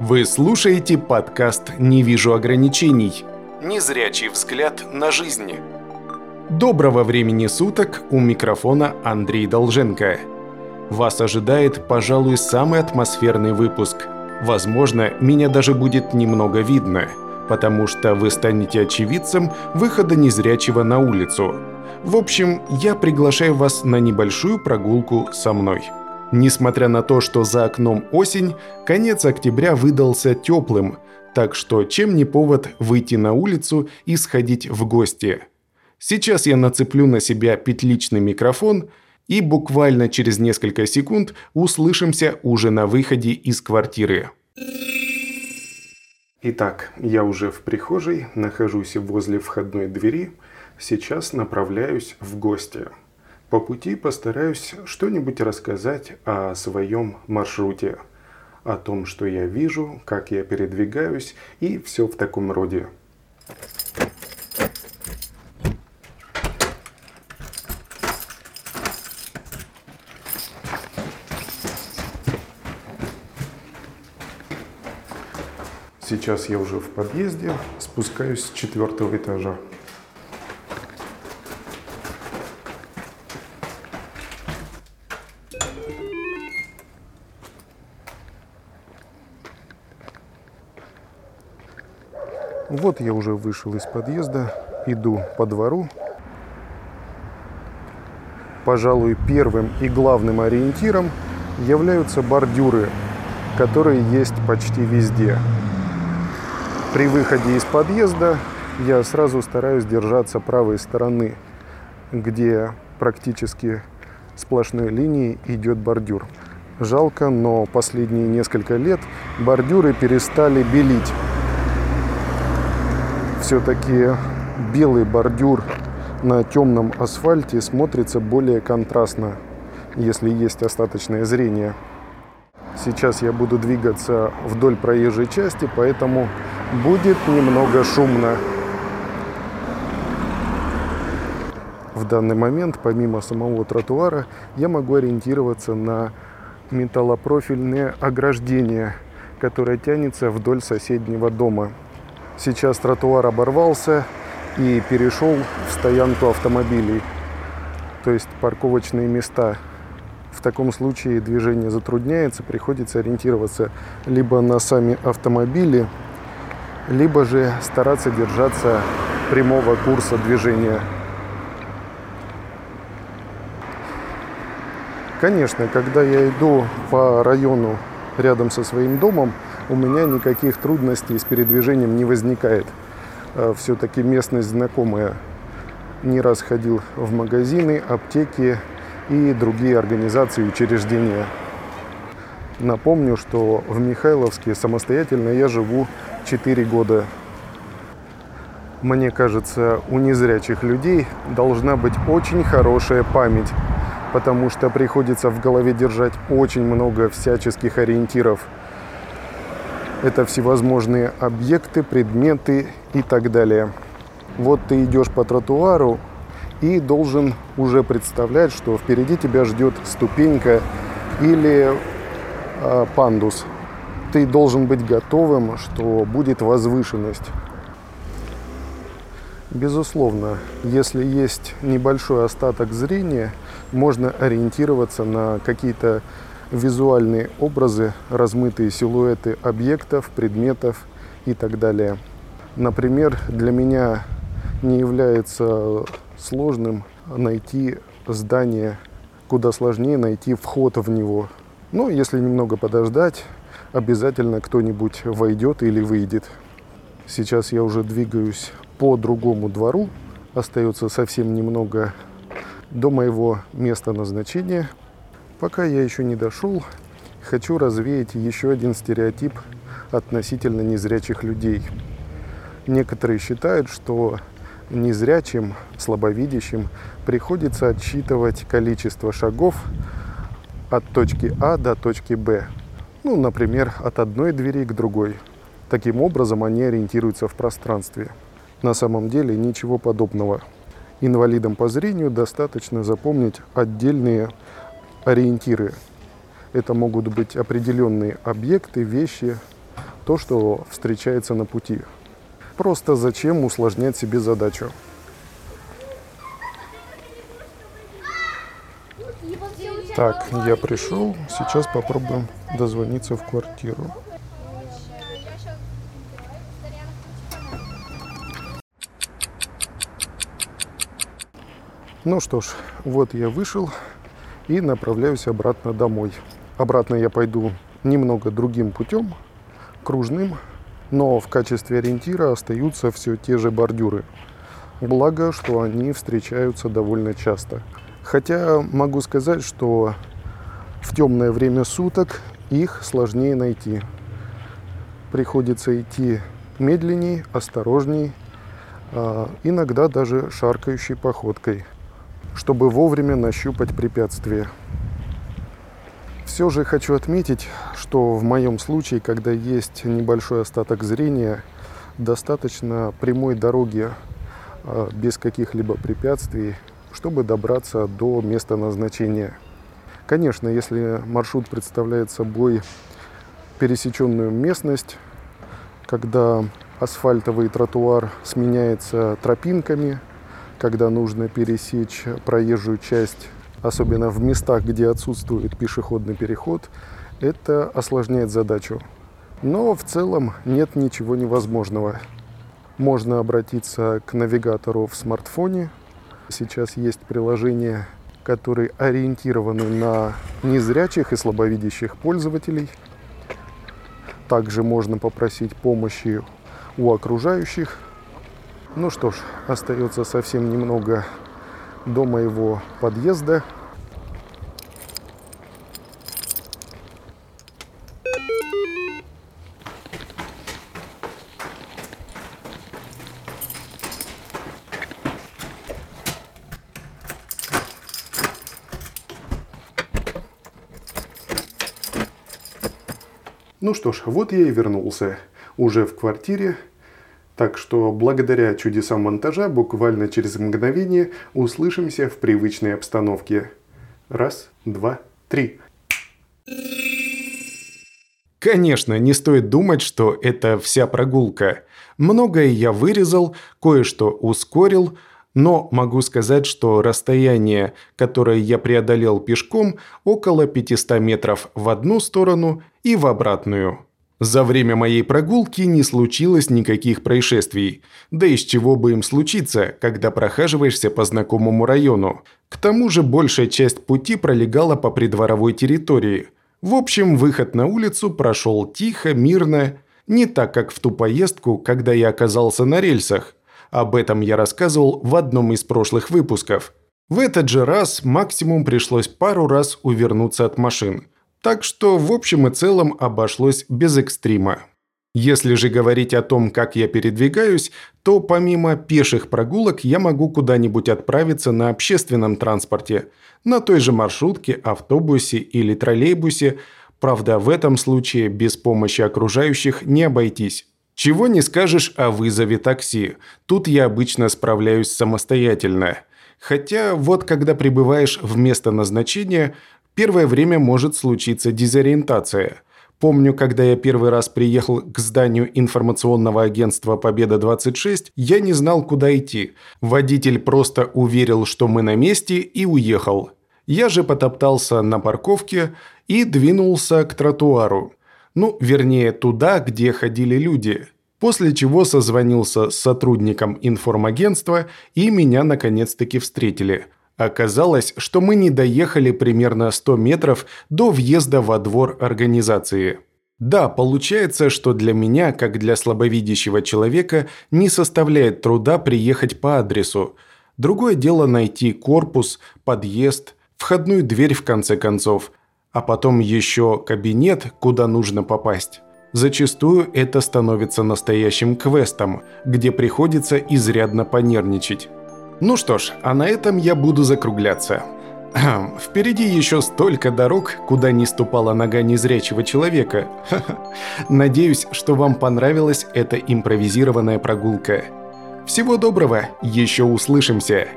Вы слушаете подкаст «Не вижу ограничений». Незрячий взгляд на жизнь. Доброго времени суток, у микрофона Андрей Долженко. Вас ожидает, пожалуй, самый атмосферный выпуск. Возможно, меня даже будет немного видно, потому что вы станете очевидцем выхода незрячего на улицу. В общем, я приглашаю вас на небольшую прогулку со мной. Несмотря на то, что за окном осень, конец октября выдался теплым, так что чем не повод выйти на улицу и сходить в гости. Сейчас я нацеплю на себя петличный микрофон и буквально через несколько секунд услышимся уже на выходе из квартиры. Итак, я уже в прихожей, нахожусь возле входной двери, сейчас направляюсь в гости. По пути постараюсь что-нибудь рассказать о своем маршруте, о том, что я вижу, как я передвигаюсь и все в таком роде. Сейчас я уже в подъезде, спускаюсь с четвертого этажа. Вот я уже вышел из подъезда, иду по двору. Пожалуй, первым и главным ориентиром являются бордюры, которые есть почти везде. При выходе из подъезда я сразу стараюсь держаться правой стороны, где практически сплошной линией идет бордюр. Жалко, но последние несколько лет бордюры перестали белить все-таки белый бордюр на темном асфальте смотрится более контрастно, если есть остаточное зрение. Сейчас я буду двигаться вдоль проезжей части, поэтому будет немного шумно. В данный момент, помимо самого тротуара, я могу ориентироваться на металлопрофильное ограждение, которое тянется вдоль соседнего дома. Сейчас тротуар оборвался и перешел в стоянку автомобилей, то есть парковочные места. В таком случае движение затрудняется, приходится ориентироваться либо на сами автомобили, либо же стараться держаться прямого курса движения. Конечно, когда я иду по району рядом со своим домом, у меня никаких трудностей с передвижением не возникает. Э, Все-таки местность знакомая. Не раз ходил в магазины, аптеки и другие организации и учреждения. Напомню, что в Михайловске самостоятельно я живу 4 года. Мне кажется, у незрячих людей должна быть очень хорошая память, потому что приходится в голове держать очень много всяческих ориентиров – это всевозможные объекты, предметы и так далее. Вот ты идешь по тротуару и должен уже представлять, что впереди тебя ждет ступенька или э, пандус. Ты должен быть готовым, что будет возвышенность. Безусловно, если есть небольшой остаток зрения, можно ориентироваться на какие-то визуальные образы, размытые силуэты объектов, предметов и так далее. Например, для меня не является сложным найти здание, куда сложнее найти вход в него. Но если немного подождать, обязательно кто-нибудь войдет или выйдет. Сейчас я уже двигаюсь по другому двору. Остается совсем немного до моего места назначения – Пока я еще не дошел, хочу развеять еще один стереотип относительно незрячих людей. Некоторые считают, что незрячим, слабовидящим приходится отсчитывать количество шагов от точки А до точки Б. Ну, например, от одной двери к другой. Таким образом они ориентируются в пространстве. На самом деле ничего подобного. Инвалидам по зрению достаточно запомнить отдельные ориентиры. Это могут быть определенные объекты, вещи, то, что встречается на пути. Просто зачем усложнять себе задачу? Так, я пришел. Сейчас попробуем дозвониться в квартиру. Ну что ж, вот я вышел и направляюсь обратно домой. Обратно я пойду немного другим путем, кружным, но в качестве ориентира остаются все те же бордюры. Благо, что они встречаются довольно часто. Хотя могу сказать, что в темное время суток их сложнее найти. Приходится идти медленней, осторожней, а иногда даже шаркающей походкой, чтобы вовремя нащупать препятствие. Все же хочу отметить, что в моем случае, когда есть небольшой остаток зрения, достаточно прямой дороги а, без каких-либо препятствий, чтобы добраться до места назначения. Конечно, если маршрут представляет собой пересеченную местность, когда асфальтовый тротуар сменяется тропинками, когда нужно пересечь проезжую часть особенно в местах, где отсутствует пешеходный переход, это осложняет задачу. Но в целом нет ничего невозможного. Можно обратиться к навигатору в смартфоне. Сейчас есть приложения, которые ориентированы на незрячих и слабовидящих пользователей. Также можно попросить помощи у окружающих. Ну что ж, остается совсем немного до моего подъезда. Ну что ж, вот я и вернулся. Уже в квартире, так что благодаря чудесам монтажа буквально через мгновение услышимся в привычной обстановке. Раз, два, три. Конечно, не стоит думать, что это вся прогулка. Многое я вырезал, кое-что ускорил, но могу сказать, что расстояние, которое я преодолел пешком, около 500 метров в одну сторону и в обратную. За время моей прогулки не случилось никаких происшествий. Да из чего бы им случиться, когда прохаживаешься по знакомому району. К тому же большая часть пути пролегала по придворовой территории. В общем, выход на улицу прошел тихо, мирно, не так, как в ту поездку, когда я оказался на рельсах. Об этом я рассказывал в одном из прошлых выпусков. В этот же раз максимум пришлось пару раз увернуться от машин – так что в общем и целом обошлось без экстрима. Если же говорить о том, как я передвигаюсь, то помимо пеших прогулок я могу куда-нибудь отправиться на общественном транспорте, на той же маршрутке, автобусе или троллейбусе, правда в этом случае без помощи окружающих не обойтись. Чего не скажешь о вызове такси, тут я обычно справляюсь самостоятельно. Хотя вот когда прибываешь в место назначения, Первое время может случиться дезориентация. Помню, когда я первый раз приехал к зданию информационного агентства «Победа-26», я не знал, куда идти. Водитель просто уверил, что мы на месте, и уехал. Я же потоптался на парковке и двинулся к тротуару. Ну, вернее, туда, где ходили люди. После чего созвонился с сотрудником информагентства, и меня наконец-таки встретили – Оказалось, что мы не доехали примерно 100 метров до въезда во двор организации. Да, получается, что для меня, как для слабовидящего человека, не составляет труда приехать по адресу. Другое дело найти корпус, подъезд, входную дверь в конце концов, а потом еще кабинет, куда нужно попасть. Зачастую это становится настоящим квестом, где приходится изрядно понервничать. Ну что ж, а на этом я буду закругляться. Впереди еще столько дорог, куда не ступала нога незрячего человека. Надеюсь, что вам понравилась эта импровизированная прогулка. Всего доброго, еще услышимся!